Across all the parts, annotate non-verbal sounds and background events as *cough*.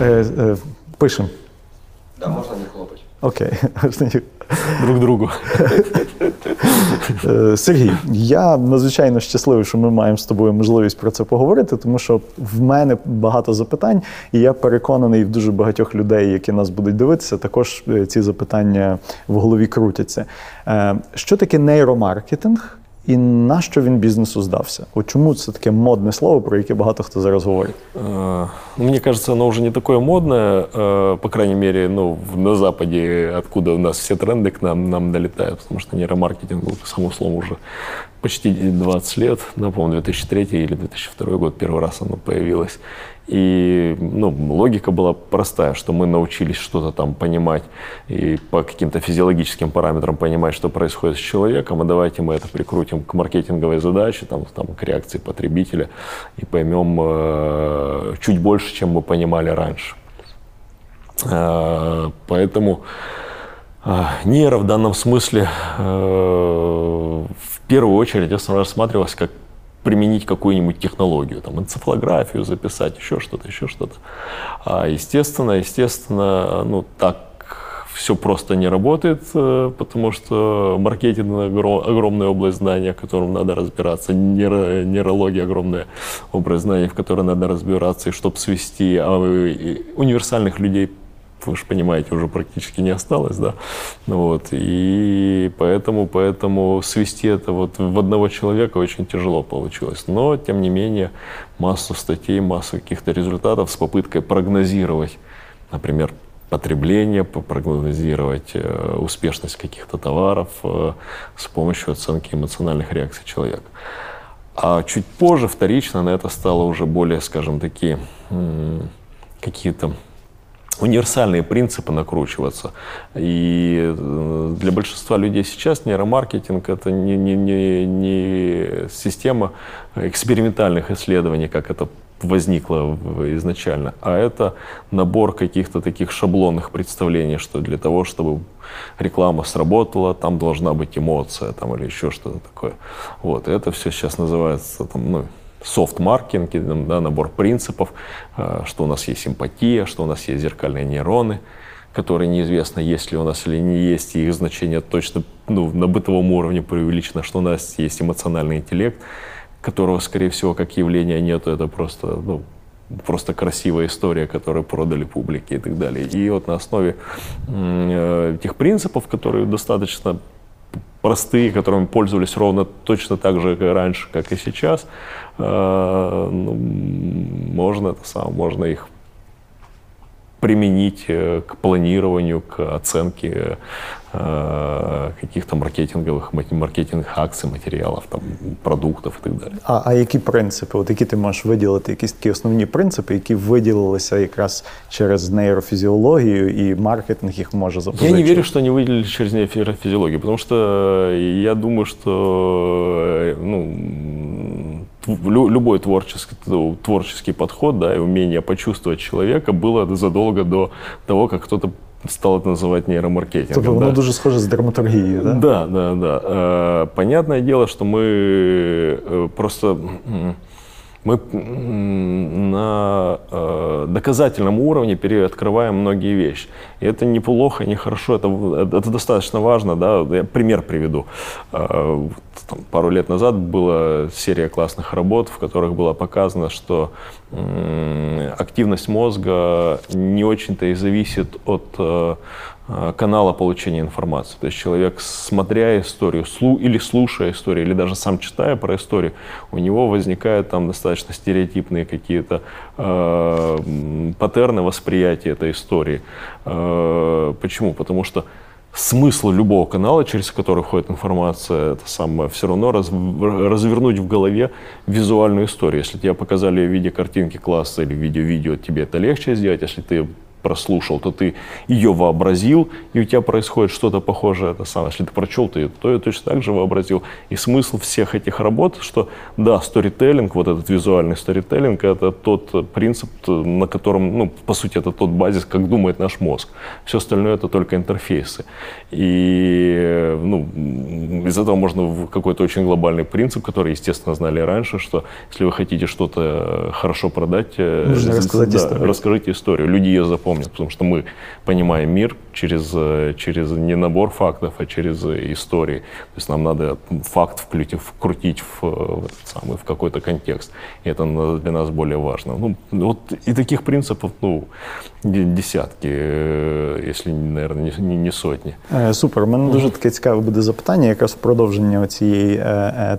Е, е, Пишемо. Да, можна не хлопать. Окей. *laughs* Друг другу. Е, Сергій, я надзвичайно щасливий, що ми маємо з тобою можливість про це поговорити, тому що в мене багато запитань, і я переконаний в дуже багатьох людей, які нас будуть дивитися, також ці запитання в голові крутяться. Що таке нейромаркетинг? І на що він бізнесу здався? От чому це таке модне слово, про яке багато хто зараз говорить? Э, Мне кажется, оно уже не такое модное, э, по крайней мере, ну, в- на Западе, откуда у нас все тренды к нам, нам долетают, потому что нейромаркетинг был, само слово, уже почти 20 лет, напомню, 2003 или 2002 год первый раз оно появилось. И ну, логика была простая, что мы научились что-то там понимать и по каким-то физиологическим параметрам понимать, что происходит с человеком, а давайте мы это прикрутим к маркетинговой задаче, там, там, к реакции потребителя и поймем э, чуть больше, чем мы понимали раньше. Э, поэтому э, нейро в данном смысле э, в первую очередь рассматривалось как применить какую-нибудь технологию, там, энцефалографию записать, еще что-то, еще что-то. А естественно, естественно, ну, так все просто не работает, э, потому что маркетинг огро- огромная область знания, в котором надо разбираться, нейро- нейрология огромная область знаний, в которой надо разбираться, и чтобы свести, а универсальных людей вы же понимаете, уже практически не осталось, да, Ну вот, и поэтому, поэтому свести это вот в одного человека очень тяжело получилось, но, тем не менее, массу статей, массу каких-то результатов с попыткой прогнозировать, например, потребление, по- прогнозировать э, успешность каких-то товаров э, с помощью оценки эмоциональных реакций человека. А чуть позже, вторично, на это стало уже более, скажем, такие какие-то универсальные принципы накручиваться. И э, для большинства людей сейчас нейромаркетинг это не, не, не, не система экспериментальных исследований, как это возникло изначально, а это набор каких-то таких шаблонных представлений, что для того, чтобы реклама сработала, там должна быть эмоция там, или еще что-то такое. Вот, и это все сейчас называется там, ну, софт-маркетинг, да, набор принципов, э, что у нас есть симпатия, что у нас есть зеркальные нейроны, которые неизвестно, есть ли у нас или не есть, и их значение точно ну, на бытовом уровне преувеличено, что у нас есть эмоциональный интеллект, которого, скорее всего, как явления нету, это просто, ну, просто красивая история, которую продали публике и так далее. И вот на основе э, этих принципов, которые достаточно простые, которыми пользовались ровно точно так же, как раньше, как и сейчас, э, ну, можно это сам, можно их применить э, к планированию, к оценке э, каких-то маркетинговых, маркетинговых акций, материалов, там, продуктов и так далее. А, а які принципи? От які ти можеш виділити, якісь такі основні принципи, які виділилися якраз через нейрофізіологію і маркетинг їх може Я запозичити? не верю, что они выделили через нейрофизиологию, потому что я думаю, что э, ну, м, тв- лю- любой творческий, творческий подход да, и умение почувствовать человека было задолго до того, как кто-то стал это называть нейромаркетингом. Тобто воно да. дуже схоже з дерматологією, так? Да, да, да. Э, Понятное дело, что мы э, просто мы на э, доказательном уровне переоткрываем многие вещи. И это неплохо, не хорошо, это, в- это достаточно важно. Да? Я пример приведу. Э, там пару лет назад была серия классных работ, в которых было показано, что м, активность мозга не очень-то и зависит от э, э, канала получения информации. То есть человек, смотря историю, слу или слушая историю, или даже сам читая про историю, у него возникают там достаточно стереотипные какие-то э, паттерны восприятия этой истории. Э, почему? Потому что смысл любого канала, через который входит информация, это самое, все равно раз- развернуть в голове визуальную историю. Если тебе показали в виде картинки класса или в виде видео, тебе это легче сделать. Если ты прослушал, то ты ее вообразил, и у тебя происходит что-то похожее. Это самое. Если ты прочел, ты то ее точно так же вообразил. И смысл всех этих работ, что да, сторителлинг, вот этот визуальный сторителлинг, это тот принцип, на котором, ну, по сути, это тот базис, как думает наш мозг. Все остальное это только интерфейсы. И ну, из этого можно в какой-то очень глобальный принцип, который, естественно, знали раньше, что если вы хотите что-то хорошо продать, э, Нужно рассказать да, историю. расскажите историю. Люди ее запомнят, потому что мы понимаем мир через, э, через не набор фактов, а через э, истории. То есть нам надо факт вклюти- вкрутить в, э, в этот самый, в какой-то контекст. И это на- для нас более важно. Ну, вот и таких принципов, ну, де- десятки, э, если, наверное, не, не- не сотни. Е, Супер. У мене дуже таке цікаве буде запитання, якраз в продовження цієї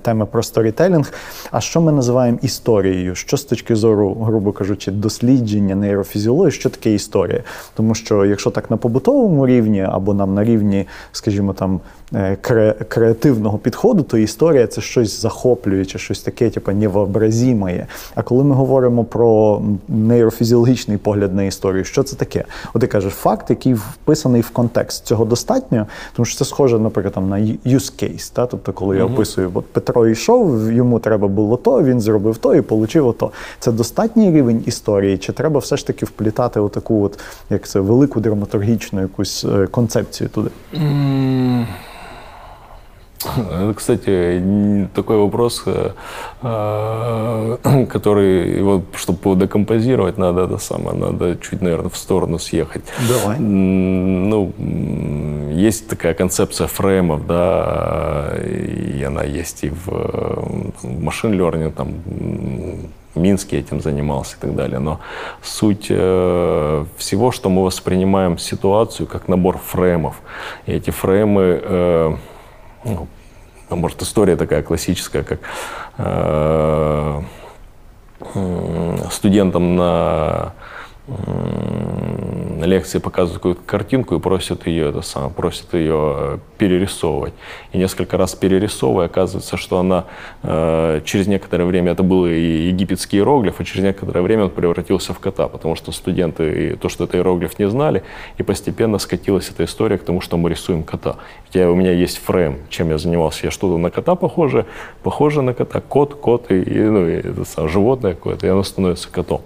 теми про сторітелінг. А що ми називаємо історією? Що з точки зору, грубо кажучи, дослідження нейрофізіології, що таке історія? Тому що якщо так на побутовому рівні або нам на рівні, скажімо, там е, кре- креативного підходу, то історія це щось захоплююче, щось таке, типу, невообразімає. А коли ми говоримо про нейрофізіологічний погляд на історію, що це таке? От ти кажеш, факт, який вписаний в контекст. Цього достатньо, тому що це схоже, наприклад, там, на use case. Та? Тобто, коли я описую, от Петро йшов, йому треба було то, він зробив то і отримав ото. Це достатній рівень історії, чи треба все ж таки вплітати отаку, от, як це, велику драматургічну якусь концепцію туди? Кстати, такой вопрос, э, э, *clears throat* который, его, чтобы его декомпозировать, надо это самое, надо чуть, наверное, в сторону съехать. Давай. Ну, есть такая концепция фреймов, да, и она есть и в, э, машин learning, там, Минске этим занимался и так далее. Но суть э, всего, что мы воспринимаем ситуацию как набор фреймов. И эти фреймы, э, ну, а может, история такая классическая, как э, студентам на лекции показывают какую-то картинку и просят ее, это самое, просят ее э, перерисовывать. И несколько раз перерисовывая, оказывается, что она э, через некоторое время, это был и египетский иероглиф, и через некоторое время он превратился в кота, потому что студенты и то, что это иероглиф, не знали, и постепенно скатилась эта история к тому, что мы рисуем кота. Я, у меня есть фрейм, чем я занимался. Я что-то на кота похоже, похоже на кота, кот, кот, и, и, ну, и это самое, животное какое-то, и оно становится котом.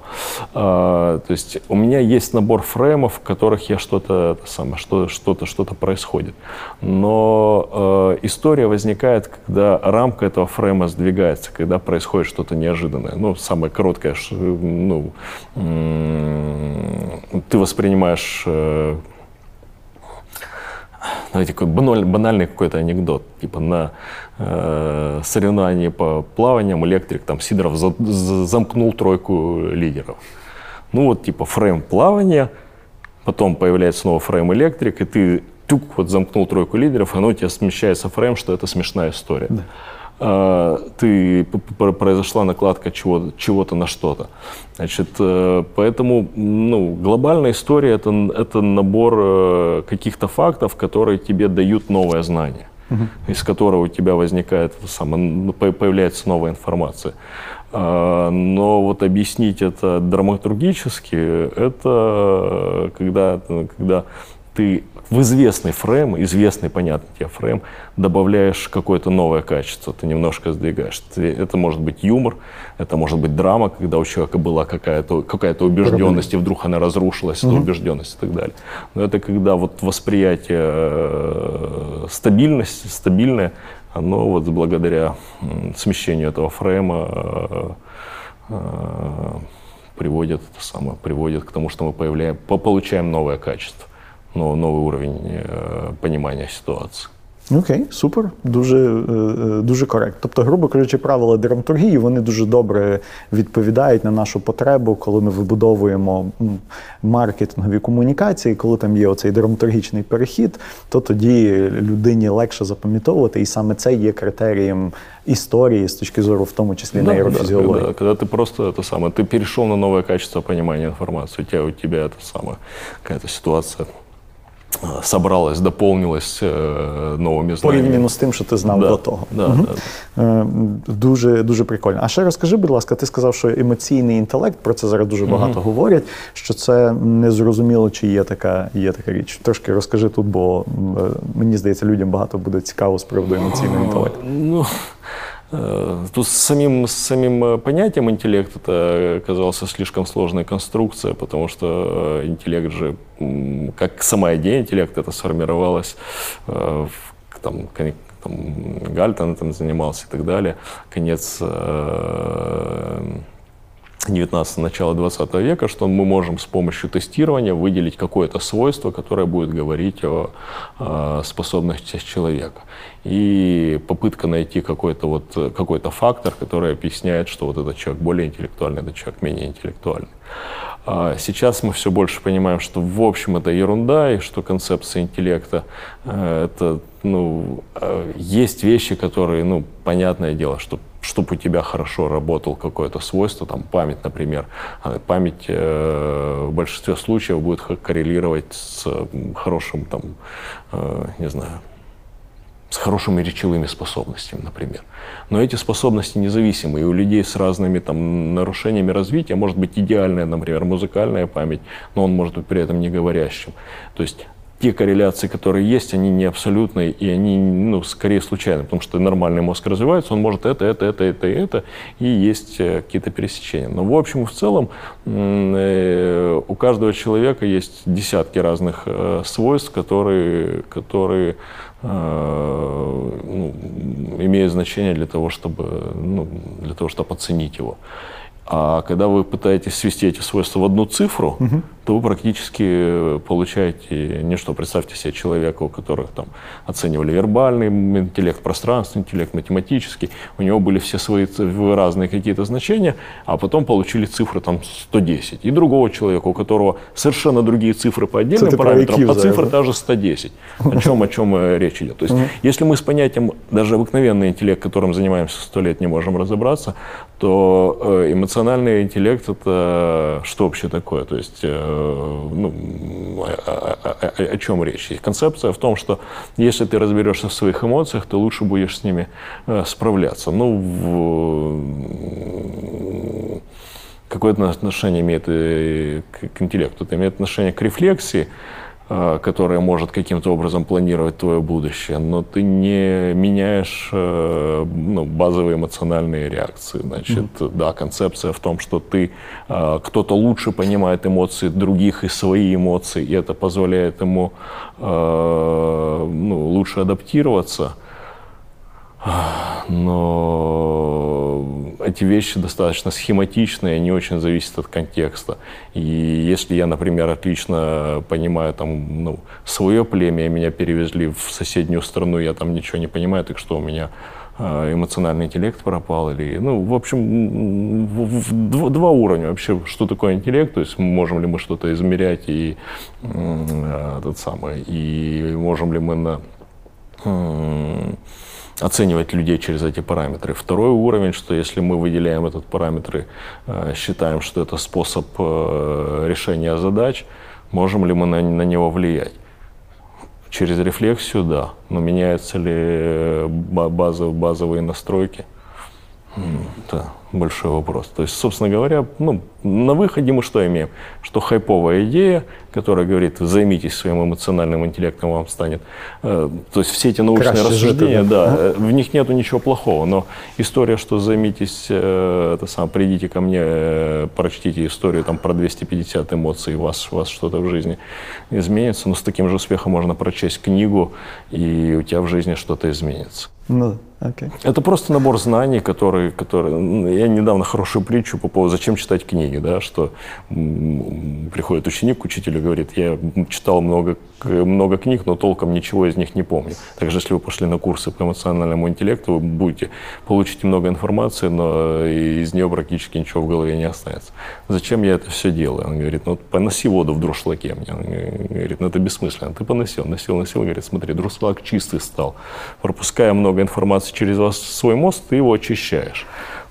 А, то есть у меня есть набор фреймов, в которых я что-то, самое, что, что-то, что-то происходит. Но э, история возникает, когда рамка этого фрейма сдвигается, когда происходит что-то неожиданное. Ну, самое короткое, ну, ты воспринимаешь э, знаете, какой баналь- банальный какой-то анекдот. Типа на э, соревновании по плаваниям электрик, там Сидоров за- за- замкнул тройку лидеров. Ну вот типа фрейм плавания, потом появляется снова фрейм электрик, и ты тюк, вот замкнул тройку лидеров, и оно у тебя смещается фрейм, что это смешная история. А, ты п- п- произошла накладка чего, чего-то на что-то. Значит, э, поэтому ну, глобальная история это, это набор э, каких-то фактов, которые тебе дают новое знание, из которого у тебя возникает самое, ну, по- появляется новая информация. А, Но вот объяснить это драматургически, это когда, когда ты в известный фрейм, известный, понятный тебе фрейм, добавляешь какое-то новое качество, ты немножко сдвигаешь. Ты- это может быть юмор, это может быть драма, когда у человека была какая-то какая убежденность, и вдруг она разрушилась, эта убежденность и так далее. Но это когда вот восприятие э, стабильности, стабильное, оно вот благодаря смещению этого фрейма э, э, приводит, это самое, приводит к тому, что мы появляем, по- получаем новое качество, но- новый уровень э, понимания ситуации. Окей, супер, дуже, е, е, дуже коректно. Тобто, грубо кажучи, правила драматургії вони дуже добре відповідають на нашу потребу, коли ми вибудовуємо м, маркетингові комунікації, коли там є оцей драматургічний перехід, то тоді людині легше запам'ятовувати, і саме це є критерієм історії з точки зору, в тому числі Да, да, нейрофізіології. когда, когда ты просто это самое, ты перешел на новое качество понимания информации, у тебя, у тебя это самое, какая-то ситуация э, собралось, дополнилось э, новыми знаниями. Порівняно з тим, що ти знав Да, до того. да, Мгм. да. Е, Дуже дуже прикольно. А ще розкажи, будь ласка, ти сказав, що емоційний інтелект про це зараз дуже багато говорять. Що це незрозуміло, чи є така, є така річ. Трошки розкажи тут, бо м, е, мені здається, людям багато буде цікаво з приводу емоційного інтелекту. Ну, э, тут с самим, с самим э, понятием интеллект это оказалась слишком сложная конструкция, потому что э, интеллект же, как сама идея интеллекта, это сформировалась э, в, там, там, Гальтон этим занимался и так далее. Конец э, 19 начала 20 века, что мы можем с помощью тестирования выделить какое-то свойство, которое будет говорить о, э, способностях человека. И попытка найти какой-то вот, какой-то фактор, который объясняет, что вот этот человек более интеллектуальный, этот человек менее интеллектуальный. А Сейчас мы все больше понимаем, что в общем это ерунда, и что концепция интеллекта э, это, ну, э, есть вещи, которые, ну, понятное дело, что чтобы у тебя хорошо работал какое-то свойство, там память, например, а память э, в большинстве случаев будет коррелировать с хорошим, там, э, не знаю, с хорошими речевыми способностями, например. Но эти способности независимы, и у людей с разными там, нарушениями развития может быть идеальная, например, музыкальная память, но он может быть при этом не говорящим. То есть те корреляции, которые есть, они не абсолютные, и они ну, скорее случайны, потому что нормальный мозг развивается, он может это, это, это, это это, и есть э, какие-то пересечения. Но в общем в целом э, у каждого человека есть десятки разных э, свойств, которые, которые ну, имеют значение для того, чтобы, ну, для того, чтобы оценить его. А когда вы пытаетесь свести эти свойства в одну цифру, то вы практически получаете ничто. Представьте себе человека, у которых там оценивали вербальный интеллект, пространственный интеллект, математический. У него были все свои разные какие-то значения, а потом получили цифры там 110. И другого человека, у которого совершенно другие цифры по отдельным про параметрам, по цифрам да? даже 110. О чем, о чем э, речь идет. То есть, если мы с понятием даже обыкновенный интеллект, которым занимаемся сто лет, не можем разобраться, то э, эмоциональный интеллект это что вообще такое? То есть, э, ну, о, о- о- о чем речь? Концепция в том, что если ты разберешься в своих эмоциях, то лучше будешь с ними э, справляться. Ну, в- какое отношение имеет э, к, интеллекту? Это имеет отношение к рефлексии, э, которая может каким-то образом планировать твое будущее, но ты не меняешь э, ну, базовые эмоциональные реакции. Значит, да, концепция в том, что ты э, кто-то лучше понимает эмоции других и свои эмоции, и это позволяет ему э, ну, лучше адаптироваться. Но эти вещи достаточно схематичные, они очень зависят от контекста. И если я, например, отлично понимаю там, ну, свое племя, меня перевезли в соседнюю страну, я там ничего не понимаю, так что у меня э, эмоциональный интеллект пропал или ну в общем в- в- дв- два уровня вообще что такое интеллект то есть можем ли мы что-то измерять и э, этот самый и можем ли мы на м, оценивать людей через эти параметры. Второй уровень, что если мы выделяем этот параметр и э, считаем, что это способ э, решения задач, можем ли мы на, на него влиять? Через рефлексию, да. Но меняются ли э, ба- базовые, базовые настройки? Это большой вопрос. То есть, собственно говоря, ну, на выходе мы что имеем? Что хайповая идея, которая говорит, займитесь своим эмоциональным интеллектом, вам станет. э, то есть все эти научные жити, рассуждения, да. в них нету ничего плохого. Но история, что займитесь, э, это сам, придите ко мне, э, прочтите историю там про 250 эмоций, у вас, у вас что-то в жизни изменится. Но с таким же успехом можно прочесть книгу, и у тебя в жизни что-то изменится. Ну, окей. Это просто набор знаний, которые, которые... ну, Я недавно хорошую притчу по поводу, зачем читать книги, да, что приходит ученик к учителю и говорит, я читал много, много книг, но толком ничего из них не помню. Также, если вы пошли на курсы по эмоциональному интеллекту, вы будете, получите много информации, но из нее практически ничего в голове не останется. Зачем я это все делаю? Он говорит, ну, поноси воду в друшлаке мне. Он говорит, ну, это бессмысленно. Ты поносил, носил, носил. Говорит, смотри, друшлак чистый стал. Пропуская много информации через вас свой мозг, ты его очищаешь.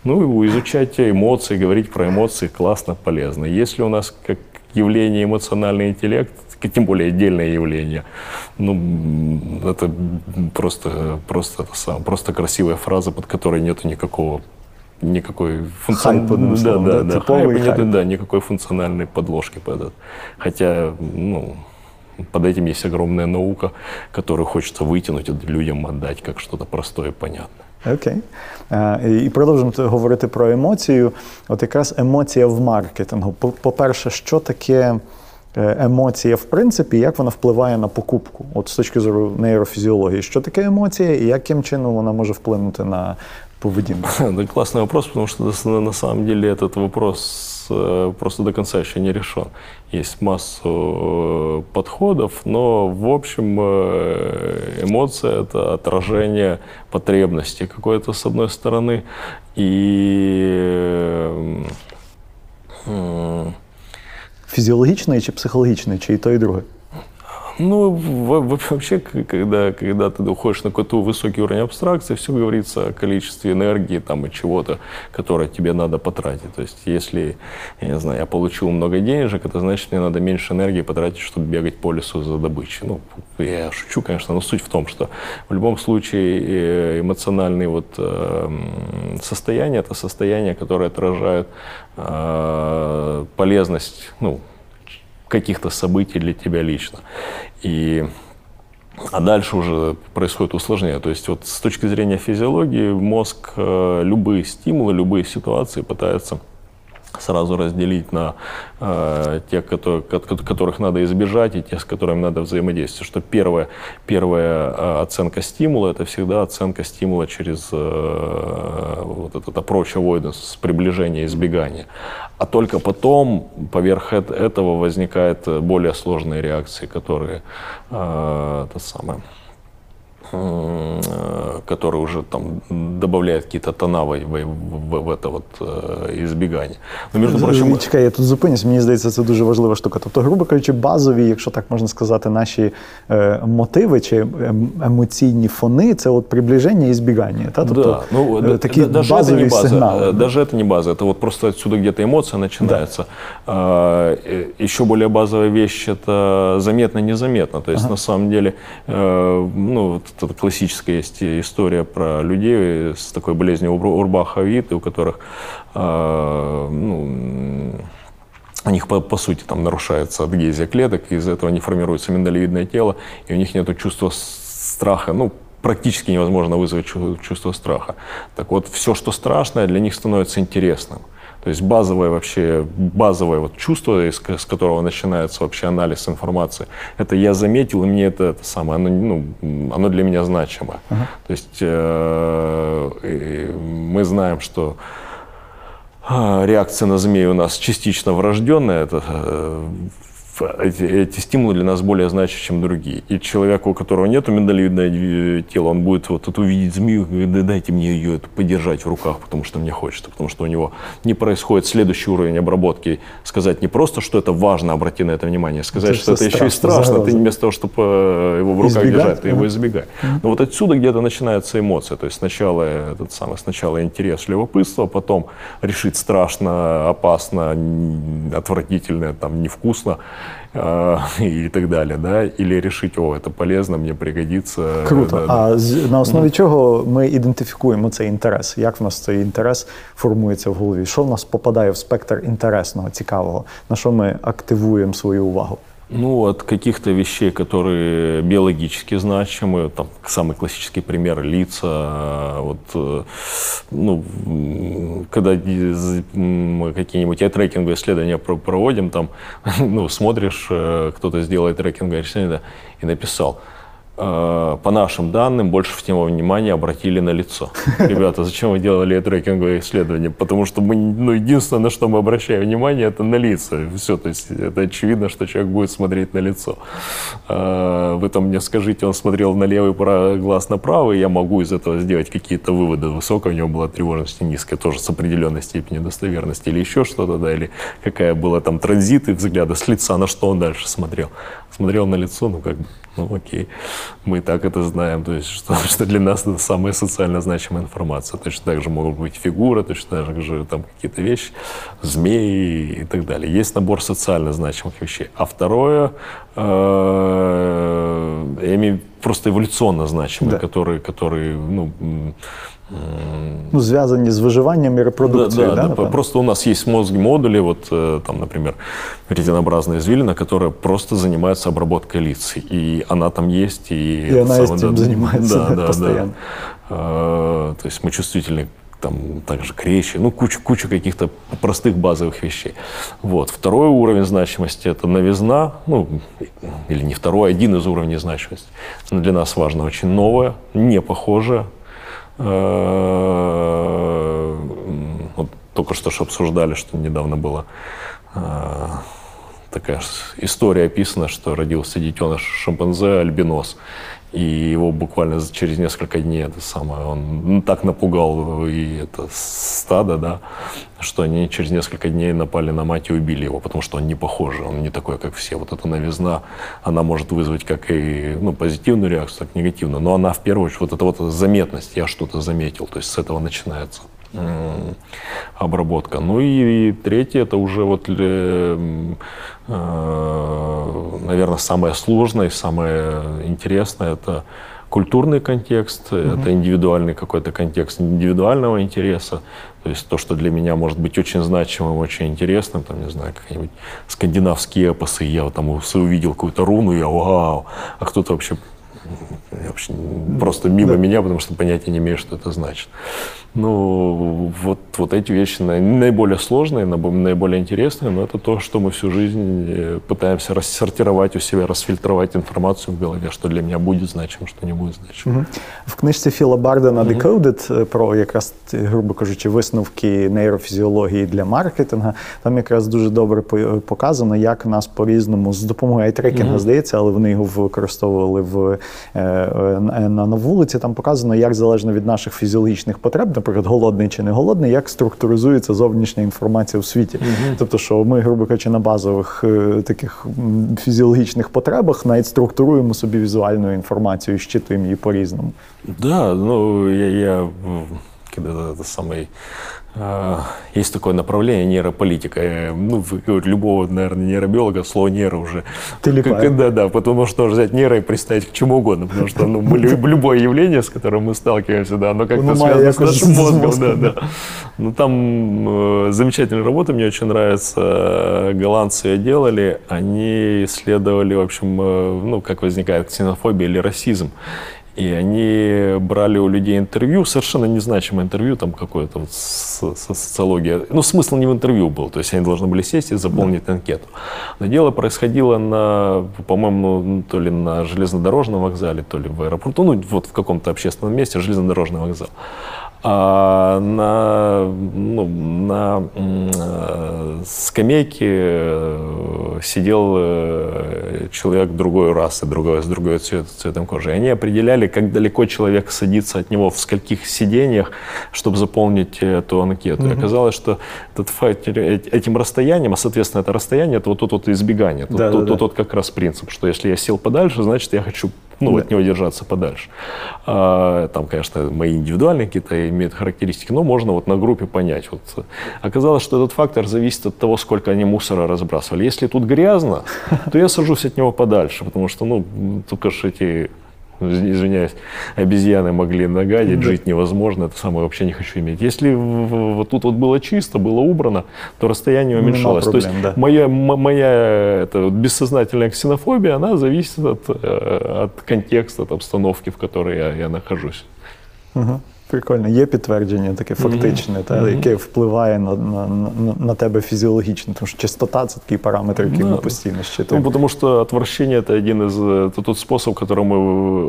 Ну, и изучать эмоции, говорить про эмоции классно, полезно. Если у нас как явление эмоциональный интеллект, тем более отдельное явление. Ну, это просто, просто, это сам, просто красивая фраза, под которой нету никакого никакой функциональной, да, да, да, хайпа, нет, да, никакой функциональной подложки под это. Хотя, ну, под этим есть огромная наука, которую хочется вытянуть и людям отдать как что-то простое и понятное. Окей. Okay. І продовжуємо говорити про емоцію. От якраз емоція в маркетингу. По-перше, що таке емоція в принципі, як вона впливає на покупку? От з точки зору нейрофізіології, що таке емоція і яким чином вона може вплинути на поведінку? *laughs* Да, классный вопрос, потому что на самом деле этот вопрос просто до конца еще не решен. Есть массу подходов, но в общем эмоция – это отражение потребности какой-то с одной стороны и Фізіологічної чи психологічної, чи і то, і друге? Ну, вообще, когда, когда ты уходишь на какой-то высокий уровень абстракции, все говорится о количестве энергии там, и чего-то, которое тебе надо потратить. То есть, если, я не знаю, я получил много денежек, это значит, мне надо меньше энергии потратить, чтобы бегать по лесу за добычей. Ну, я шучу, конечно, но суть в том, что в любом случае э, эмоциональные вот эм, состояния – это состояния, которые отражают э, полезность, ну, каких-то событий для тебя лично. И а дальше уже происходит усложнение. То есть вот с точки зрения физиологии мозг э, любые стимулы, любые ситуации пытается сразу разделить на э, тех, которые, которых надо избежать, и тех, с которыми надо взаимодействовать. Что первая, первая э, оценка стимула – это всегда оценка стимула через э, вот этот approach avoidance, приближение, избегание. А только потом поверх этого возникают более сложные реакции, которые э, это самое, который уже там добавляет какие-то тона в, в, в, в это вот э, избігання. Ну, між прочим... Чекай, я тут зупинюсь, мені здається, це дуже важлива штука. Тобто, грубо кажучи, базові, якщо так можна сказати, наші е, мотиви чи емоційні фони це от приближення і збігання. Та? Тобто, да, ну, такі даже базові это не база, сигнали. Даже это не база, это вот просто отсюда где-то эмоция начинается. Да. А, еще более базовая вещь, это заметно-незаметно. То есть, ага. на самом деле, э, ну, это классическая есть история про людей с такой болезнью Урбаха-Виты, у которых э, ну, у них, по, по сути, там нарушается адгезия клеток, из-за этого не формируется миндалевидное тело, и у них нет чувства страха, ну, практически невозможно вызвать чувство страха. Так вот, все, что страшное, для них становится интересным. То есть базовое вообще, базовое вот чувство, с, с которого начинается вообще анализ информации, это я заметил, и мне это, это самое, оно, ну, оно для меня значимо. Uh-huh. То есть э, мы знаем, что э, реакция на змею у нас частично врожденная, это э, эти, эти стимулы для нас более значимы, чем другие. И человеку, у которого нет миндалевидного тела, он будет вот тут увидеть змею, говорит, да дайте мне ее это подержать в руках, потому что мне хочется, потому что у него не происходит следующий уровень обработки. Сказать не просто, что это важно, обрати на это внимание, сказать, это что это еще и страшно, зараза. ты вместо того, чтобы э, его в руках избегать, держать, ты его избегай. Mm-hmm. Но вот отсюда где-то начинается эмоция. То есть сначала этот самый, сначала интерес, любопытство, потом решить страшно, опасно, отвратительно, там, невкусно. І *laughs* так далі, да? Или решить, о, це полезно, мені пригодится. Круто. Да, а з, на основі mm. чого ми ідентифікуємо цей інтерес? Як в нас цей інтерес формується в голові? Що в нас попадає в спектр інтересного, цікавого? На що ми активуємо свою увагу? Ну, от каких-то вещей, которые биологически значимы, там самый классический пример лица, вот, э, ну, когда мы какие-нибудь трекинговые исследования проводим, там, *laughs* ну, смотришь, э, кто-то сделает трекинговое исследование и написал – по нашим данным, больше всего внимания обратили на лицо. *laughs* Ребята, зачем вы делали трекинговое исследование? Потому что мы, ну, единственное, на что мы обращаем внимание, это на лица. Все, то есть это очевидно, что человек будет смотреть на лицо. Э, вы там мне скажите, он смотрел на левый глаз на правый, я могу из этого сделать какие-то выводы. Высокая у него была тревожность, низкая, тоже с определенной степенью достоверности, или еще что-то, да, или какая была там транзит и взгляда с лица, на что он дальше смотрел смотрел на лицо, ну как бы, ну окей, мы и так это знаем, то есть что, что для нас это самая социально значимая информация. Точно так же могут быть фигуры, точно так же там какие-то вещи, змеи и так далее. Есть набор социально значимых вещей. А второе, э, я имею просто эволюционно значимые, Да. которые, которые, ну, Ну, зв'язані з виживанням і репродукцією, да, да, да, напевно? просто у нас есть в мозге модули, вот э, там, например, ретинообразная извилина, которая просто занимается обработкой лиц, и она там есть, и, И это она самое, этим занимается, да, да, да, постоянно. Да. Э, То есть мы чувствительны там также к речи, ну, куча, куча каких-то простых базовых вещей. Вот. Второй уровень значимости – это новизна, ну, или не второй, а один из уровней значимости. Но для нас важно очень новое, не похожее, Э, вот только что ж обсуждали, что недавно была э, такая история описана, что родился детеныш шимпанзе альбинос. И его буквально через несколько дней это самое, он ну, так напугал и это стадо, да, что они через несколько дней напали на мать и убили его, потому что он не похожий, он не такой, как все. Вот эта новизна, она может вызвать как и ну, позитивную реакцию, так и негативную. Но она в первую очередь, вот эта вот заметность, я что-то заметил, то есть с этого начинается обработка. Ну и, и третье, это уже вот, наверное, самое сложное и самое интересное, это культурный контекст, это индивидуальный какой-то контекст индивидуального интереса, то есть то, что для меня может быть очень значимым, очень интересным, там, не знаю, какие-нибудь скандинавские эпосы, я там увидел какую-то руну, я вау, а кто-то вообще вообще просто мимо меня, потому что понятия не имею, что это значит. Ну, вот, вот эти вещи наи- наиболее сложные, набо- наиболее интересные, но это то, что мы всю жизнь э, пытаемся рассортировать у себя, расфильтровать информацию в голове, что для меня будет значимо, что не будет значимо. Мгм. В книжці Філа Бардена Decoded е, про якраз, т- грубо кажучи, висновки нейрофізіології для маркетинга. Там якраз дуже добре по- показано, як нас по-різному з допомогою айтрекінга, здається, але вони його використовували в, е, е, на, на вулиці. Там показано, як залежно від наших фізіологічних потреб, наприклад, голодний чи не голодний, як структуризується зовнішня інформація у світі. Тобто, що ми, грубо кажучи, на базових е, таких фізіологічних потребах навіть структуруємо собі візуальну інформацію і щитуємо її по-різному. Да, ну, я, я в- когда это самый... а, есть такое направление нейрополитика. Э, Ну, любого, наверное, нейробиолога слово нейро уже... Как- Да, да, потому что можно взять нейро и представить к чему угодно, потому что ну, мы лю- любое явление, с которым мы сталкиваемся, да, оно как-то Оно має связано с нашим мозгом. мозгом, Да, да. Ну, там э, замечательная работа, мне очень нравится. Э, Голландцы ее делали, они исследовали, в общем, э, ну, как возникает ксенофобия или расизм. И они брали у людей интервью, совершенно незначимое интервью, там какое-то вот со- со- социология. Ну, смысл не в интервью был, то есть они должны были сесть и заполнить анкету. Но дело происходило на, по-моему, ну, то ли на железнодорожном вокзале, то ли в аэропорту, ну, вот в каком-то общественном месте, железнодорожный вокзал. А на, ну, на э, скамейке э, сидел э, человек другой расы, другой, с другой цвет, цветом кожи. Они определяли, как далеко человек садится от него, в скольких сидениях, чтобы заполнить эту анкету. И оказалось, что этот факт, э, этим расстоянием, а соответственно это расстояние, это вот тут вот избегание. Да, тут- да, тут да. вот как раз принцип, что если я сел подальше, значит я хочу ну, от него держаться подальше. А, там, конечно, мои индивидуальные какие-то имеют характеристики, но можно вот на группе понять. Вот. э, Оказалось, что этот фактор зависит от того, сколько они мусора разбрасывали. Если тут грязно, то я сажусь от него подальше, потому что, ну, только ж эти *laughs* извиняюсь, обезьяны могли нагадить, жить невозможно, это самое вообще не хочу иметь. Если вот тут вот было чисто, было убрано, то расстояние уменьшалось. то есть проблем, да. моя, моя это, бессознательная ксенофобия, она зависит от, э, от контекста, от обстановки, в которой я, я нахожусь. Угу. Прикольно, є підтвердження таке фактичне, та, яке ввпливає на, на, на, на тебе фізіологічно, тому що частота це такий параметр, який ми постійно Ну, щитуємо. потому что отвращение это один из э, это тот способ, которым мы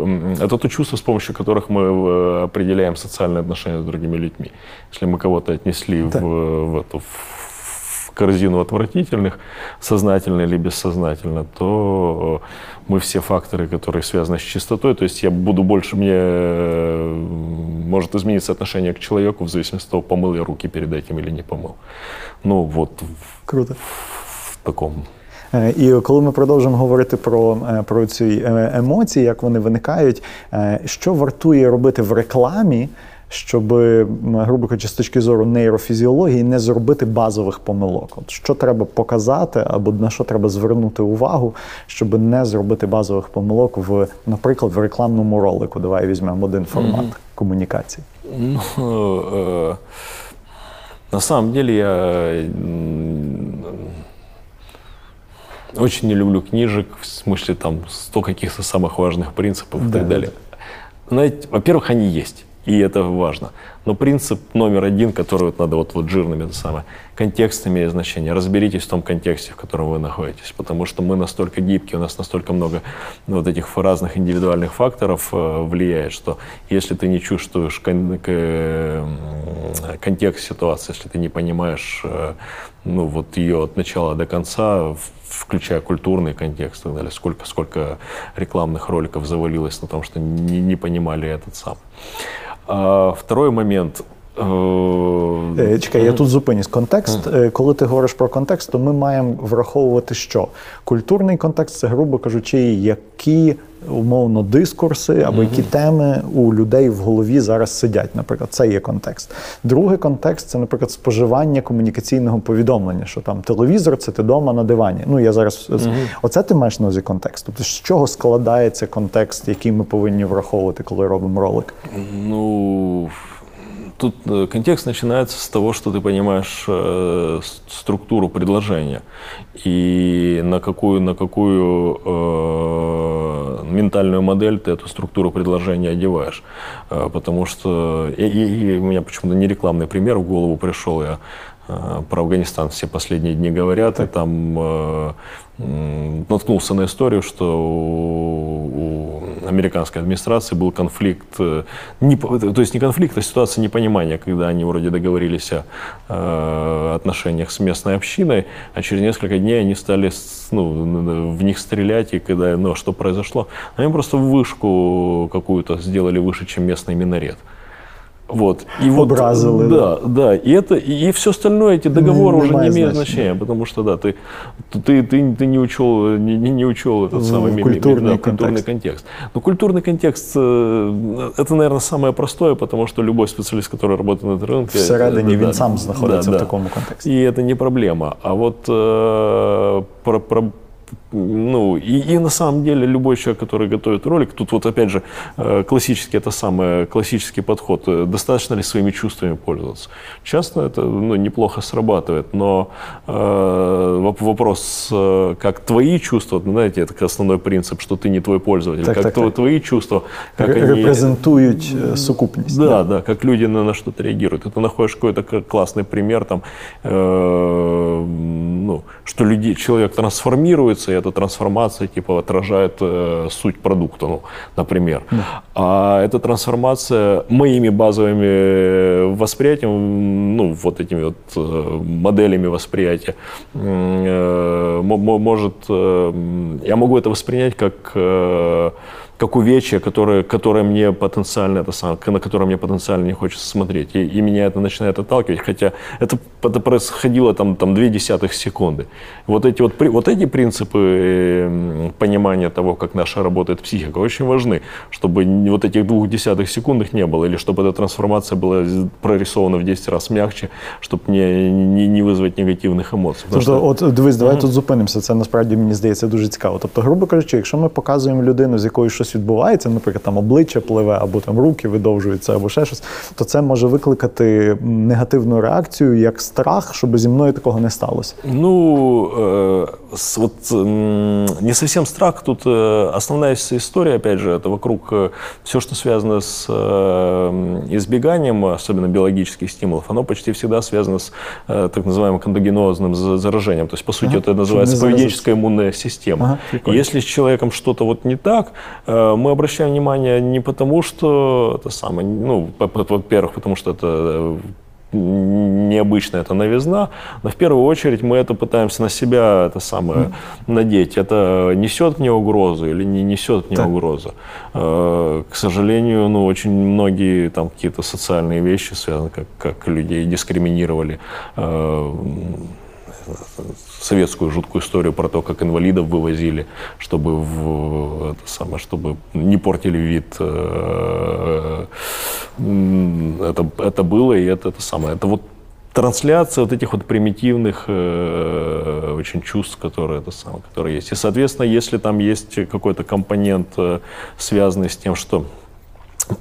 м, это то чувство, с помощью которых мы э, определяем социальные отношения с другими людьми. Если мы кого-то отнесли в, в эту в корзину отвратительных, сознательно или бессознательно, то мы все факторы, которые связаны с чистотой, то есть я буду больше, мне э, может измениться отношение к человеку в зависимости от того, помыл я руки перед этим или не помыл. Ну вот в- Круто. в таком Е, І коли ми продовжимо говорити про, е, про ці е, емоції, як вони виникають, е, що вартує робити в рекламі, щоб, м, грубо кажучи, з точки зору нейрофізіології не зробити базових помилок? От що треба показати або на що треба звернути увагу, щоб не зробити базових помилок в, наприклад, в рекламному ролику. Давай візьмемо один формат комунікації. Ну, э, на самом деле я м, очень не люблю книжек, в смысле там 100 каких-то самых важных принципов и Да, так да, далее. Знаете, во-первых, они есть, И это важно. Но принцип номер один, который вот надо вот, вот жирными, это самое, контекст имеет значение. Разберитесь в том контексте, в котором вы находитесь, потому что мы настолько гибкие, у нас настолько много вот этих разных индивидуальных факторов э, влияет, что если ты не чувствуешь кон- к- м, контекст ситуации, если ты не понимаешь э, ну, вот ее от начала до конца, включая культурный контекст и так далее, сколько, сколько рекламных роликов завалилось на том, что не, не понимали этот сам. А, второй момент. Э, Е, Чекай, я тут зупинюсь. Контекст, е, коли ти говориш про контекст, то ми маємо враховувати, що культурний контекст це, грубо кажучи, які умовно дискурси або які теми у людей в голові зараз сидять. Наприклад, це є контекст. Другий контекст це, наприклад, споживання комунікаційного повідомлення, що там телевізор це ти дома на дивані. Ну я зараз оце ти маєш на увазі контекст. Тобто, з чого складається контекст, який ми повинні враховувати, коли робимо ролик? Ну, тут э, контекст начинается с того, что ты понимаешь э, структуру предложения и на какую, на какую э, ментальную модель ты эту структуру предложения одеваешь. Э, потому что и, и- и у меня почему-то не рекламный пример в голову пришел. Я про Афганистан все последние дни говорят, и там э, наткнулся на историю, что американской администрации был конфликт, э, не, то есть не конфликт, а ситуация непонимания, когда они вроде договорились о э, отношениях с местной общиной, а через несколько дней они стали ну, в них стрелять, и когда, ну, а что произошло? Они просто вышку какую-то сделали выше, чем местный минарет. Вот. И вот, Образовали, да, да. И это и, все остальное, эти договоры Не- уже не немає имеют значення. значения, потому что да, ты, ты, ты, ты не учел, не, не- не учел этот В самый ми- ми- культурный да, культурный контекст. контекст. Но культурный контекст э, это, наверное, самое простое, потому что любой специалист, который работает на рынке, Всередині э, він да, сам знаходиться да, в да. такому контексті. И это не проблема. А вот э, про, про- ну, и, и на самом деле любой человек, который готовит ролик, тут вот опять же э, классический, это самый классический подход, э, достаточно ли своими чувствами пользоваться. Часто это ну, неплохо срабатывает, но э, воп- вопрос, э, как твои чувства, ну, знаете, это основной принцип, что ты не твой пользователь, Так, как так, так. твои чувства, как Ре- они... Репрезентують е, сукупність. Да, да, как люди на, на что-то реагируют. Ты находишь какой-то классный пример, там, э, ну, что люди, человек трансформируется, и эта трансформация типа отражает э, суть продукта, ну, например. А эта трансформация моими базовыми восприятиями, ну, вот этими вот э, моделями восприятия, э, мо- мо- может, э, я могу это воспринять как э, как увечье, которое, которое мне потенциально, это самое, на которое мне потенциально не хочется смотреть. И, и меня это начинает отталкивать, хотя это, это происходило там, там две десятых секунды. Вот эти, вот, при- вот эти принципы э, понимания того, как наша работает психика, очень важны, чтобы не- вот этих двух десятых секунд не было, или чтобы эта трансформация была з- прорисована в 10 раз мягче, чтобы не, не, не вызвать негативных эмоций. Потому Тобто, что- от дивись, давай тут зупинимося. Це насправді мені здається дуже цікаво. Тобто, грубо кажучи, якщо ми показуємо людину, з якою щось відбувається, наприклад, там обличчя пливе, або там руки видовжуються, або ще щось, то це може викликати м, негативну реакцію як страх, щоб зі мною такого не сталося. Ну, э, с- вот м, не совсем страх. Тут э, основная вся история, опять же, это вокруг все, что связано с э, избеганием, особенно биологических стимулов, оно почти всегда связано с э, так называемым кондогенозным за- заражением. То есть, по сути, Ага, это чтобы называется не заразиться. поведенческая иммунная система. Ага, И прикольно. если с человеком что-то вот не так, э, мы обращаем внимание не потому, что это самое, ну, во-первых, потому что это э, необычно, это новизна, но в первую очередь мы это пытаемся на себя это самое надеть. Это несет мне угрозу или не несет мне Так. угрозу. Э, К сожалению, ну, очень многие там какие-то социальные вещи связаны, как, как людей дискриминировали. э, советскую жуткую историю про то, как инвалидов вывозили, чтобы, в, это самое, чтобы не портили вид. э, Это, это было, и это, это самое. Это вот трансляция вот этих вот примитивных э, очень чувств, которые, это самое, которые есть. И, соответственно, если там есть какой-то компонент, э, связанный с тем, что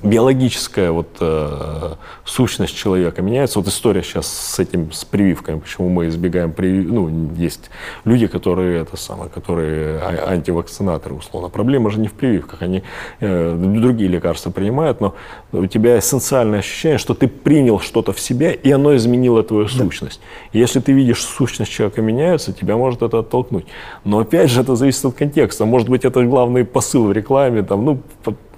биологическая вот э, сущность человека меняется. Вот история сейчас с этим, с прививками, почему мы избегаем привив... Ну, есть люди, которые это самое, которые а- антивакцинаторы, условно. Проблема же не в прививках, они э, другие лекарства принимают, но у тебя эссенциальное ощущение, что ты принял что-то в себя, и оно изменило твою сущность. И если ты видишь, что сущность человека меняется, тебя может это оттолкнуть. Но опять же, это зависит от контекста. Может быть, это главный посыл в рекламе, там, ну,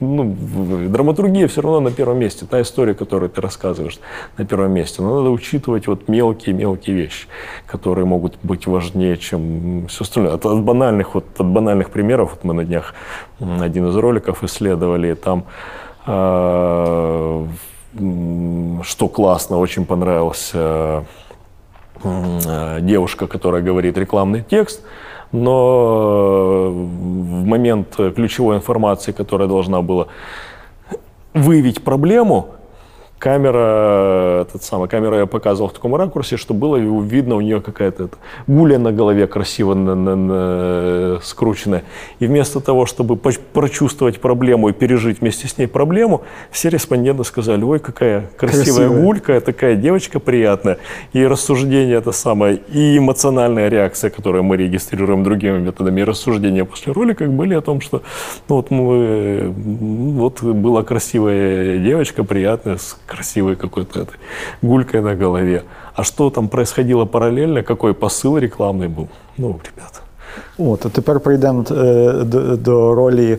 ну, драматургия все равно на первом месте. Та история, которую ты рассказываешь, на первом месте. Но надо учитывать вот мелкие-мелкие вещи, которые могут быть важнее, чем все остальное. От, от банальных, вот, от банальных примеров, вот мы на днях один из роликов исследовали, там э, что классно, очень понравился э, девушка, которая говорит рекламный текст, но э, в момент ключевой информации, которая должна была выявить проблему, камера, этот самый, камера я показывал в таком ракурсе, что было видно у нее какая-то гуля на голове красиво на- на- на- скрученная. И вместо того, чтобы прочувствовать проблему и пережить вместе с ней проблему, все респонденты сказали, ой, какая красивая, Красивая. гулька, такая девочка приятная. И рассуждение это самое, и эмоциональная реакция, которую мы регистрируем другими методами, и рассуждения после ролика были о том, что ну, вот, мы, вот была красивая девочка, приятная, с красивой какой-то гулькой на голове. А что там происходило параллельно, какой посыл рекламный был? Ну, ребята. От, а тепер прийдемо е, до, до ролі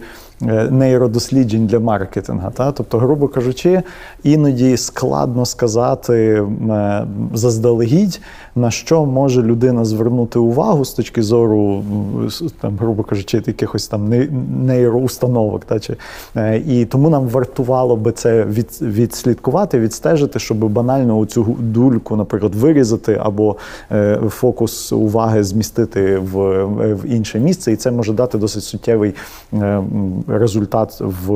нейродосліджень для маркетинга. Та? Тобто, грубо кажучи, іноді складно сказати е, заздалегідь, на що може людина звернути увагу з точки зору, там, грубо кажучи, якихось там нейроустановок. Та? Чи, е, і тому нам вартувало би це від, відслідкувати, відстежити, щоб банально оцю дульку, наприклад, вирізати або е, фокус уваги змістити в, е, в інше місце, і це може дати досить суттєвий е, результат в,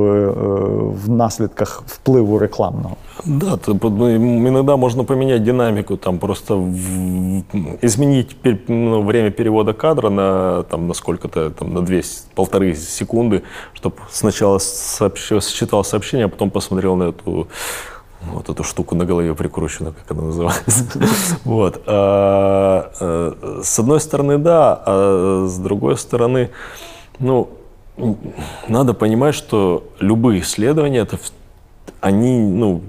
в наслідках впливу рекламного. Да, м, иногда можно поменять динамику, там просто в- изменить пер- ну, время перевода кадра на, там, на сколько-то, там, на две, с- полторы секунды, чтобы сначала сообщ- считал сообщение, а потом посмотрел на эту вот эту штуку на голове прикрученную, как она называется. *laughs* Вот. А, э, С одной стороны, да, а с другой стороны, ну, надо понимать, что любые исследования это они, ну,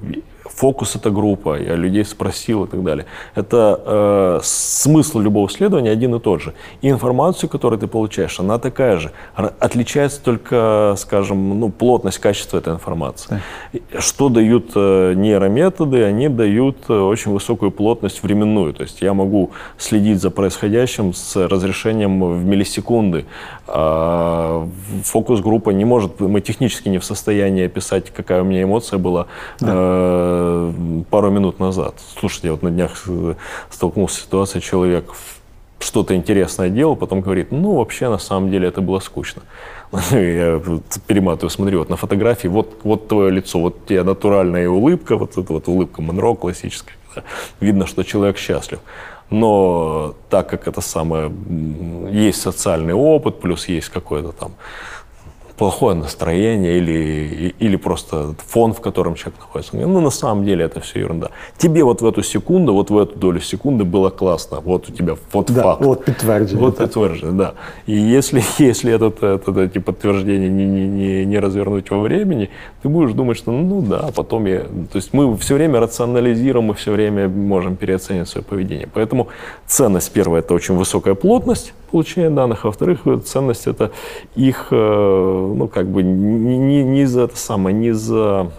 фокус это группа, я людей спросил и так далее. Это э, смысл любого исследования один и тот же. И информацию, которую ты получаешь, она такая же. Отличается только, скажем, ну, плотность, качество этой информации. И Что дают э, нейрометоды? Они дают э, очень высокую плотность временную. То есть я могу следить за происходящим с разрешением в миллисекунды. А фокус-группа не может, мы технически не в состоянии описать, какая у меня эмоция была э, пару минут назад. Слушайте, я вот на днях э, столкнулся с ситуацией, человек что-то интересное делал, потом говорит, ну, вообще, на самом деле, это было скучно. *laughs* Я перематываю, смотрю, вот на фотографии, вот, вот твое лицо, вот тебе натуральная улыбка, вот эта вот улыбка Монро классическая. Видно, что человек счастлив. Но так как это самое, есть социальный опыт, плюс есть какое-то там плохое настроение или, или просто фон, в котором человек находится. Ну, на самом деле это все ерунда. Тебе вот в эту секунду, вот в эту долю секунды было классно. Вот у тебя вот Да, факт. от підтвердження. Вот так. подтверждено, да. И если, *laughs* если этот, этот, эти подтверждения не, не, не, не развернуть во времени, ты будешь думать, что ну да, потом я... То есть мы все время рационализируем, мы все время можем переоценить свое поведение. Поэтому ценность первая – это очень высокая плотность, получения данных, а во-вторых, ценность это их, э, ну, как бы, не, не, не за это самое, не за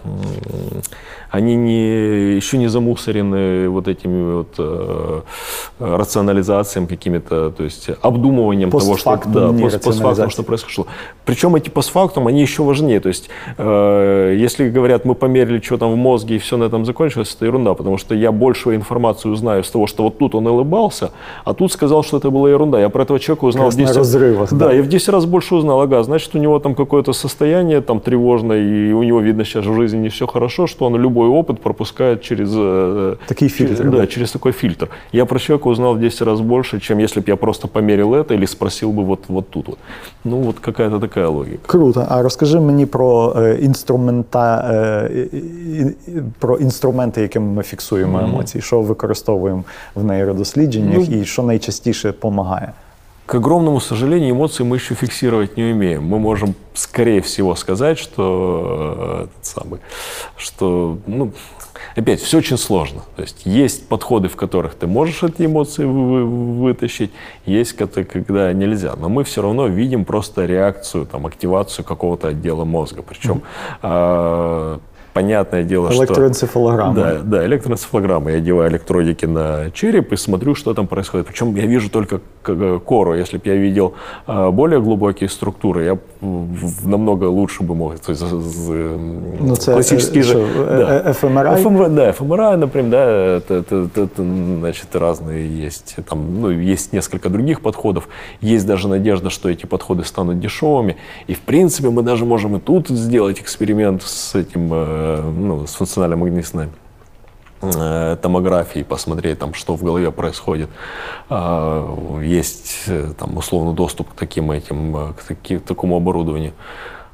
они не, еще не замусорены вот этими вот э, рационализациями какими-то, то есть обдумыванием того, что, да, пост, постфактум, что произошло. Причем эти постфактум, они еще важнее. То есть, э, если говорят, мы померили, что там в мозге, и все на этом закончилось, это ерунда, потому что я большую информацию узнаю с того, что вот тут он улыбался, а тут сказал, что это была ерунда. Я про этого человека узнал в 10 разрывах, да, да, я в 10 раз больше узнал. Ага, значит, у него там какое-то состояние там тревожное, и у него видно сейчас в жизни не все хорошо, что он любой опыт пропускает через... Э, Такие фильтры. Через, да, через такой фильтр. Я про человека узнал в 10 раз больше, чем если бы я просто померил это или спросил бы вот, вот тут вот. Ну, вот какая-то такая логика. Круто. А розкажи мені про е, інструмента, е, про інструменти, якими ми фіксуємо mm-hmm. емоції, що використовуємо в нейродослідженнях ну, і що найчастіше допомагає. К огромному сожалению, эмоции мы еще фиксировать не умеем. Мы можем, скорее всего, сказать, что, э, самый, что ну, опять, все очень сложно. То есть есть подходы, в которых ты можешь эти эмоции вы, вытащить, есть когда нельзя. Но мы все равно видим просто реакцию, там, активацию какого-то отдела мозга. Причем mm-hmm понятное дело, что... Электроэнцефалограмма. Да, да, электроэнцефалограмма. Я одеваю электродики на череп и смотрю, что там происходит. Причем я вижу только кору. Если бы я видел а, более глубокие структуры, я намного лучше бы мог. То есть, ну, классические же... Да. ФМРА? ФМР, да, ФМРА, например, да, это, это, это, это, значит, разные есть. Там, ну, есть несколько других подходов. Есть даже надежда, что эти подходы станут дешевыми. И, в принципе, мы даже можем и тут сделать эксперимент с этим э, ну, с функционально-магнитной э, томографии, посмотреть, там, что в голове происходит. А, есть э, там, условно доступ к таким этим, э, к, таки, к такому оборудованию.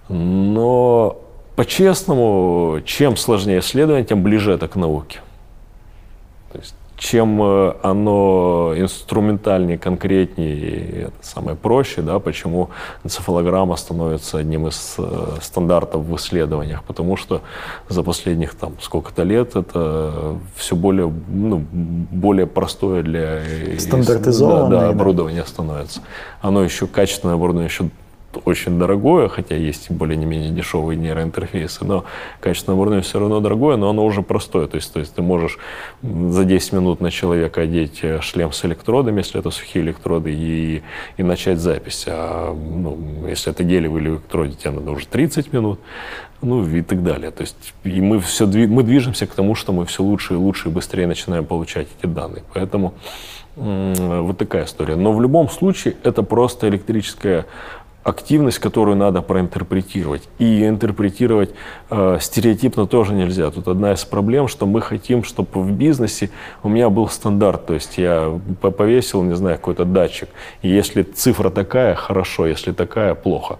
Но по-честному, чем сложнее исследование, тем ближе это к науке. Чем э, оно инструментальнее, конкретнее, это самое проще, да, почему энцефалограмма становится одним из э, стандартов в исследованиях, потому что за последних там сколько-то лет это все более, ну, более простое для стандартизованное да, да, оборудование становится. Оно еще качественное оборудование еще очень дорогое, хотя есть более не менее дешевые нейроинтерфейсы, но качественное оборудование все равно дорогое, но оно уже простое. То есть, то есть ты можешь за 10 минут на человека одеть э, шлем с электродами, если это сухие электроды, и, и начать запись. А ну, если это гелевый электроды, тебе надо уже 30 минут ну и так далее. То есть и мы все мы движемся к тому, что мы все лучше и лучше и быстрее начинаем получать эти данные. Поэтому вот такая история. Но в любом случае это просто электрическая активность, которую надо проинтерпретировать. И интерпретировать э, стереотипно тоже нельзя. Тут одна из проблем, что мы хотим, чтобы в бизнесе у меня был стандарт. То есть я повесил, не знаю, какой-то датчик. И если цифра такая, хорошо, если такая, плохо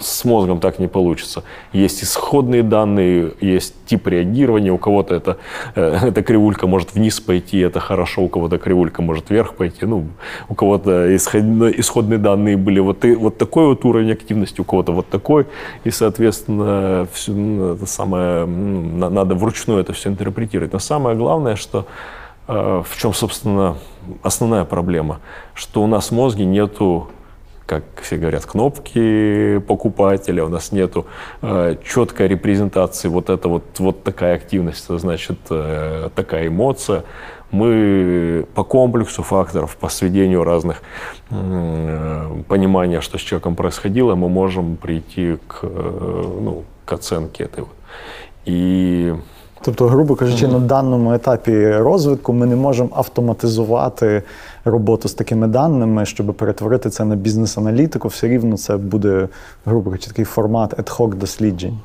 с мозгом так не получится. Есть исходные данные, есть тип реагирования. У кого-то это, э, *laughs* эта кривулька может вниз пойти, это хорошо, у кого-то кривулька может вверх пойти. Ну, у кого-то исходные данные были вот, и, вот такой вот уровень активности, у кого-то вот такой. И, соответственно, все, ну, это самое, ну, надо вручную это все интерпретировать. Но самое главное, что э, в чем, собственно, основная проблема, что у нас в мозге нету как все говорят, кнопки покупателя, у нас нету э, четкой репрезентации, вот это вот, вот такая активность, значит э, такая эмоция. Мы по комплексу факторов, по сведению разных э, понимания, что с человеком происходило, мы можем прийти к, э, ну, к оценке этой вот. И Тобто, грубо кажучи, mm-hmm. на даному етапі розвитку ми не можемо автоматизувати роботу з такими даними, щоб перетворити це на бізнес-аналітику. Все рівно це буде, грубо кажучи, такий формат ad-hoc досліджень.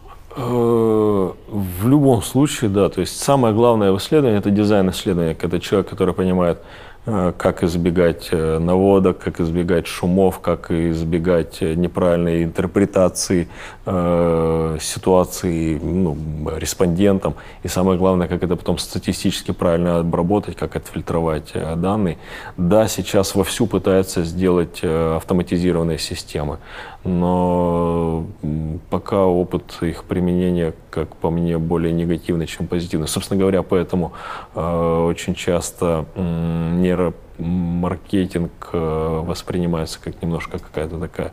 В любом случае, да. То есть самое главное в исследовании – это дизайн исследования, когда человек, который понимает, Э, как избегать э, наводок, как избегать шумов, как избегать неправильной интерпретации э, ситуации ну, респондентам. И самое главное, как это потом статистически правильно обработать, как отфильтровать э, данные. Да, сейчас вовсю пытаются сделать автоматизированные системы, но пока опыт их применения, как по мне, более негативный, чем позитивный. Собственно говоря, поэтому э, очень часто э, нейро, нейромаркетинг э, воспринимается как немножко какая-то такая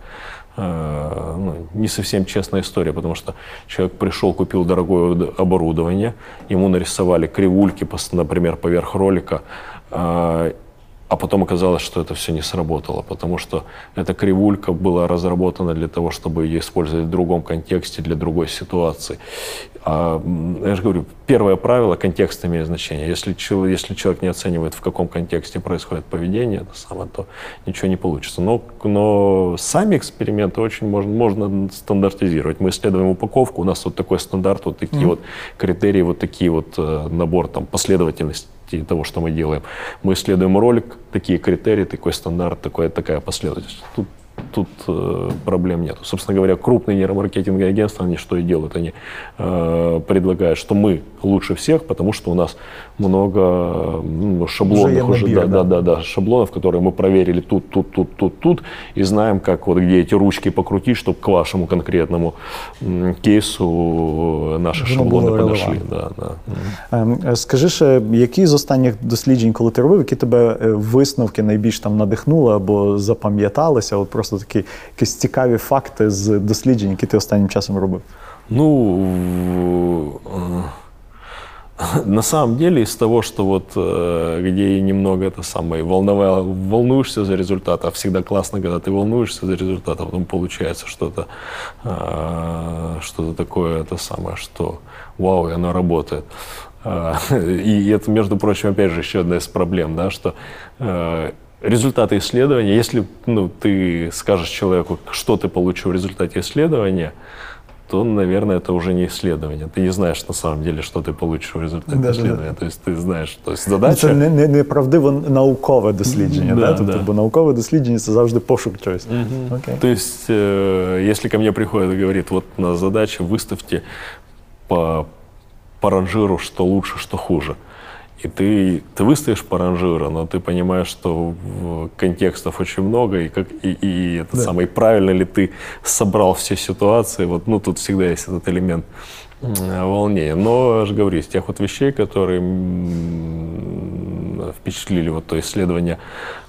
э, ну, не совсем честная история, потому что человек пришел, купил дорогое оборудование, ему нарисовали кривульки, например, поверх ролика, э, а потом оказалось, что это все не сработало, потому что эта кривулька была разработана для того, чтобы ее использовать в другом контексте, для другой ситуации. А, я же говорю, первое правило – контекст имеет значение. Если, если человек не оценивает, в каком контексте происходит поведение, это самое, то ничего не получится. Но, но сами эксперименты очень можно, можно стандартизировать. Мы исследуем упаковку, у нас вот такой стандарт, вот такие mm-hmm. вот критерии, вот такие вот э, набор там последовательность того, что мы делаем. Мы исследуем ролик, такие критерии, такой стандарт, такая, такая последовательность. Тут тут э, проблем нет. Собственно говоря, крупные нейромаркетинговые агентства, они что и делают? Они э, предлагают, что мы лучше всех, потому что у нас много ну, шаблонных уже, набир, да, да, да, да, шаблонов, которые мы проверили тут, тут, тут, тут, тут, и знаем, как вот где эти ручки покрутить, чтобы к вашему конкретному кейсу наши Воно шаблони подошли. Да, да. Скажи ще, які з останніх досліджень, коли ти робив, які тебе висновки найбільш там надихнули або запам'яталися? От просто такі якісь цікаві факти з досліджень, які ти останнім часом робив? Ну, на самом деле из того, что вот э, где немного это самое волновало, волнуешься за результат, а всегда классно, когда ты волнуешься за результат, а потом получается что-то э, что-то такое это самое, что вау, и оно работает. А, *laughs* и это, между прочим, опять же, еще одна из проблем, да, что э, результаты исследования, если ну, ты скажешь человеку, что ты получил в результате исследования, то, наверное, это уже не исследование. Ты не знаешь на самом деле, что ты получишь в результате да, исследования. Да, да. То есть ти знаєш, то есть задача... Це не, не, неправдиво наукове дослідження, да, да? Тобто, да. бо наукове дослідження це завжди пошук чогось. Угу. Okay. То есть, э, если ко мне приходит и говорит, вот на задаче выставьте по, по ранжиру, что лучше, что хуже – и ты, ты выстоишь по ранжиру, но ты понимаешь, что контекстов очень много, и, как, и, и это да. самое, правильно ли ты собрал все ситуации. Вот, ну, тут всегда есть этот элемент волнения. Но, я же говорю, из тех вот вещей, которые впечатлили вот то исследование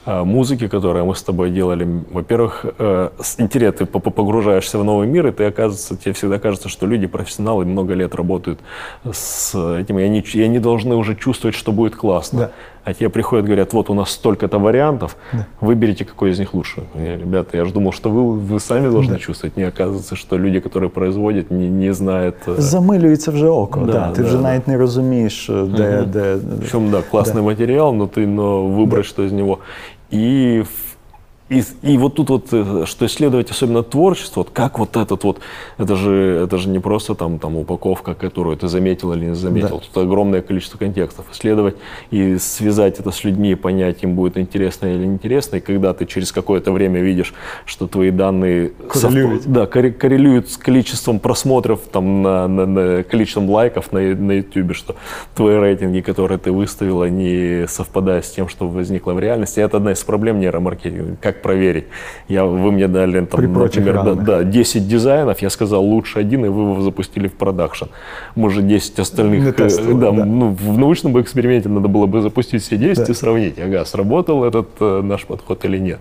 музыки, которое мы с тобой делали. Во-первых, э, интересно, ты погружаешься в новый мир, и ты оказывается, тебе всегда кажется, что люди, профессионалы, много лет работают с этим, и они, и они должны уже чувствовать, что будет классно. Да. А тебе приходят, говорят, вот у нас столько-то вариантов, да. выберите, какой из них лучше. Я, ребята, я же думал, что вы, вы сами должны да. чувствовать. Не оказывается, что люди, которые производят, не, не знают. Э, Замилюється вже око, да, да. ти да, вже да. навіть не розумієш, де, угу. де. Причем, да, классный да. материал, но ты но выбрать, да. что из него. И, и, и вот тут вот, э, что исследовать особенно творчество, вот как вот этот вот, это же, это же не просто там, там упаковка, которую ты заметил или не заметил, да. тут огромное количество контекстов. Исследовать и связать это с людьми, понять, им будет интересно или неинтересно, и когда ты через какое-то время видишь, что твои данные коррелируют, сов... да, коррелируют с количеством просмотров, там, на, на, на количеством лайков на, на YouTube, что твои рейтинги, которые ты выставил, они совпадают с тем, что возникло в реальности. Это одна из проблем нейромаркетинга. Как проверить? Я, вы мне дали, там, например, да, да, 10 дизайнов, я сказал лучше один, и вы его запустили в продакшн. Мы же 10 остальных... Тестовали, да, да. Ну, в научном эксперименте надо было бы запустить все 10 да. и сравнить, ага, сработал этот э, наш подход или нет.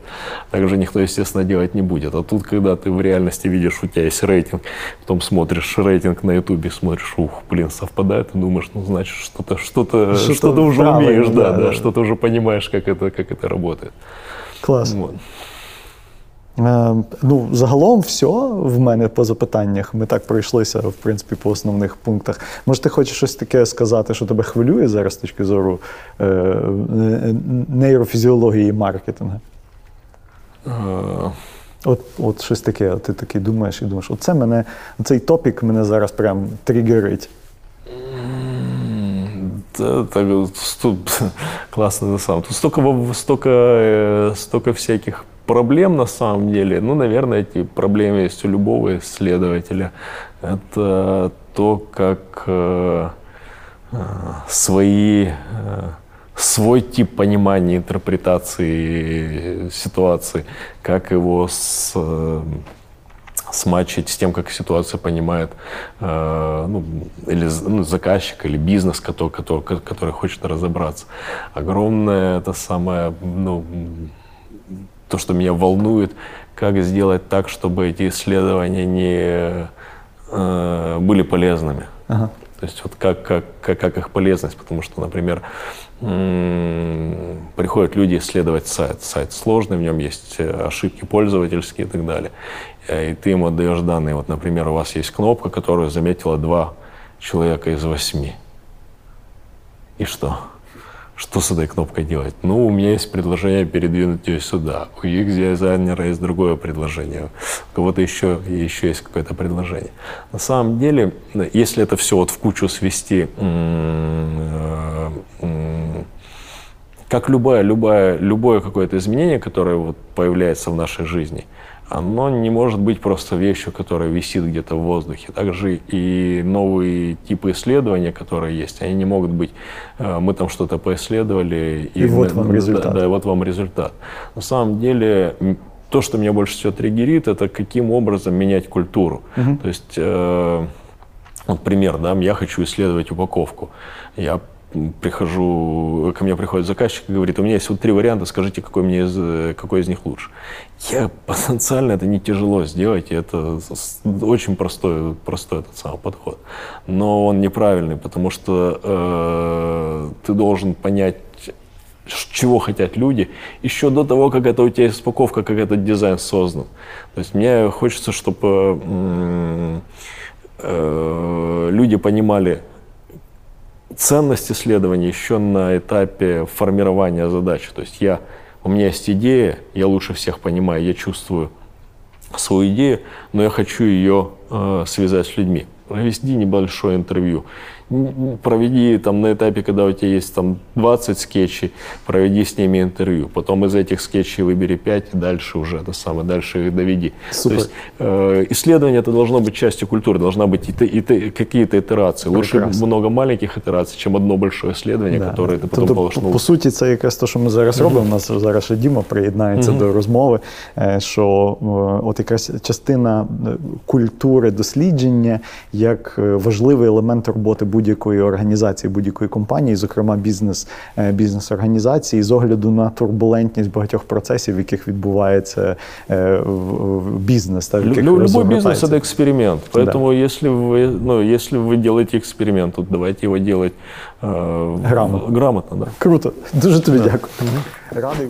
Так же никто, естественно, делать не будет. А тут, когда ты в реальности видишь, у тебя есть рейтинг, потом смотришь рейтинг на ютубе, смотришь, ух, блин, совпадает, и думаешь, ну, значит, что-то что-то, что-то, что-то уже умеешь, да, да, да, что-то уже понимаешь, как это, как это работает. Клас. Вот. Е, ну, загалом, все в мене по запитаннях. Ми так пройшлися, в принципі, по основних пунктах. Може, ти хочеш щось таке сказати, що тебе хвилює зараз з точки зору е, нейрофізіології і маркетингу? Uh... От от щось таке, ти такий думаєш і думаєш, оце мене, цей топік мене зараз прям тригерить. Да, так, тут, *laughs* классно самом. Тут столько, столько, э, столько всяких проблем на самом деле. Ну, наверное, эти проблемы есть у любого исследователя. Это то, как э, э, свои, э, свой тип понимания, интерпретации ситуации, как его с, смачить с тем, как ситуация понимает э, ну, или ну, заказчик, или бизнес, который, который, который хочет разобраться. Огромное это самое, ну, то, что меня волнует, как сделать так, чтобы эти исследования не э, были полезными. Ага. То есть вот как, как, как, как их полезность, потому что, например, приходят люди исследовать сайт. Сайт сложный, в нем есть э, ошибки пользовательские и так далее. Э, и ты ему отдаешь данные. Вот, например, у вас есть кнопка, которую заметила два человека из восьми. И что? Что с этой кнопкой делать? Ну, у меня есть предложение передвинуть ее сюда. У UX-дизайнера есть другое предложение. У кого-то еще, еще есть какое-то предложение. На самом деле, если это все вот в кучу свести, э, как любое, любое, любое какое-то изменение, которое вот появляется в нашей жизни – оно не может быть просто вещью, которая висит где-то в воздухе. Также и новые типы исследования, которые есть, они не могут быть, э, мы там что-то поисследовали, и, и вот вам результат. Да, да, вот вам результат. На самом деле, то, что меня больше всего триггерит, это каким образом менять культуру. Угу. То есть, э, вот пример, да, я хочу исследовать упаковку. Я прихожу, ко мне приходит заказчик и говорит, у меня есть вот три варианта, скажите, какой, мне из, какой из них лучше. Я *laughs* потенциально это не тяжело сделать, это очень простой, простой этот самый подход. Но он неправильный, потому что э, ты должен понять, чего хотят люди, еще до того, как это у тебя есть упаковка, как этот дизайн создан. То есть мне хочется, чтобы э, э, люди понимали, ценность исследования еще на этапе формирования задачи. То есть я, у меня есть идея, я лучше всех понимаю, я чувствую свою идею, но я хочу ее э, связать с людьми. Провести небольшое интервью проведи там на этапе, когда у тебя есть там 20 скетчей, проведи с ними интервью. Потом из этих скетчей выбери 5 и дальше уже это самое, дальше их доведи. Супер. То есть э, исследование это должно быть частью культуры, должна быть и, и, и какие-то итерации. Лучше Прекрасно. много маленьких ітерацій, чем одно большое исследование, да. которое ти потім тобто, По суті, це якраз те, що ми зараз робимо. У нас зараз ще Діма приєднається mm-hmm. до розмови, е, що от якраз частина е, культури дослідження як е, важливий елемент роботи будь-якої організації, будь-якої компанії, зокрема бізнес е, бізнес-організації, з огляду на турбулентність багатьох процесів, в яких відбувається е, бізнес. Та, в яких Любой бизнес это эксперимент. Поэтому да. если вы, ну, если вы делаете эксперимент, то давайте его делать э, грамотно. грамотно да. Круто. Дуже тобі да. дякую. Радий.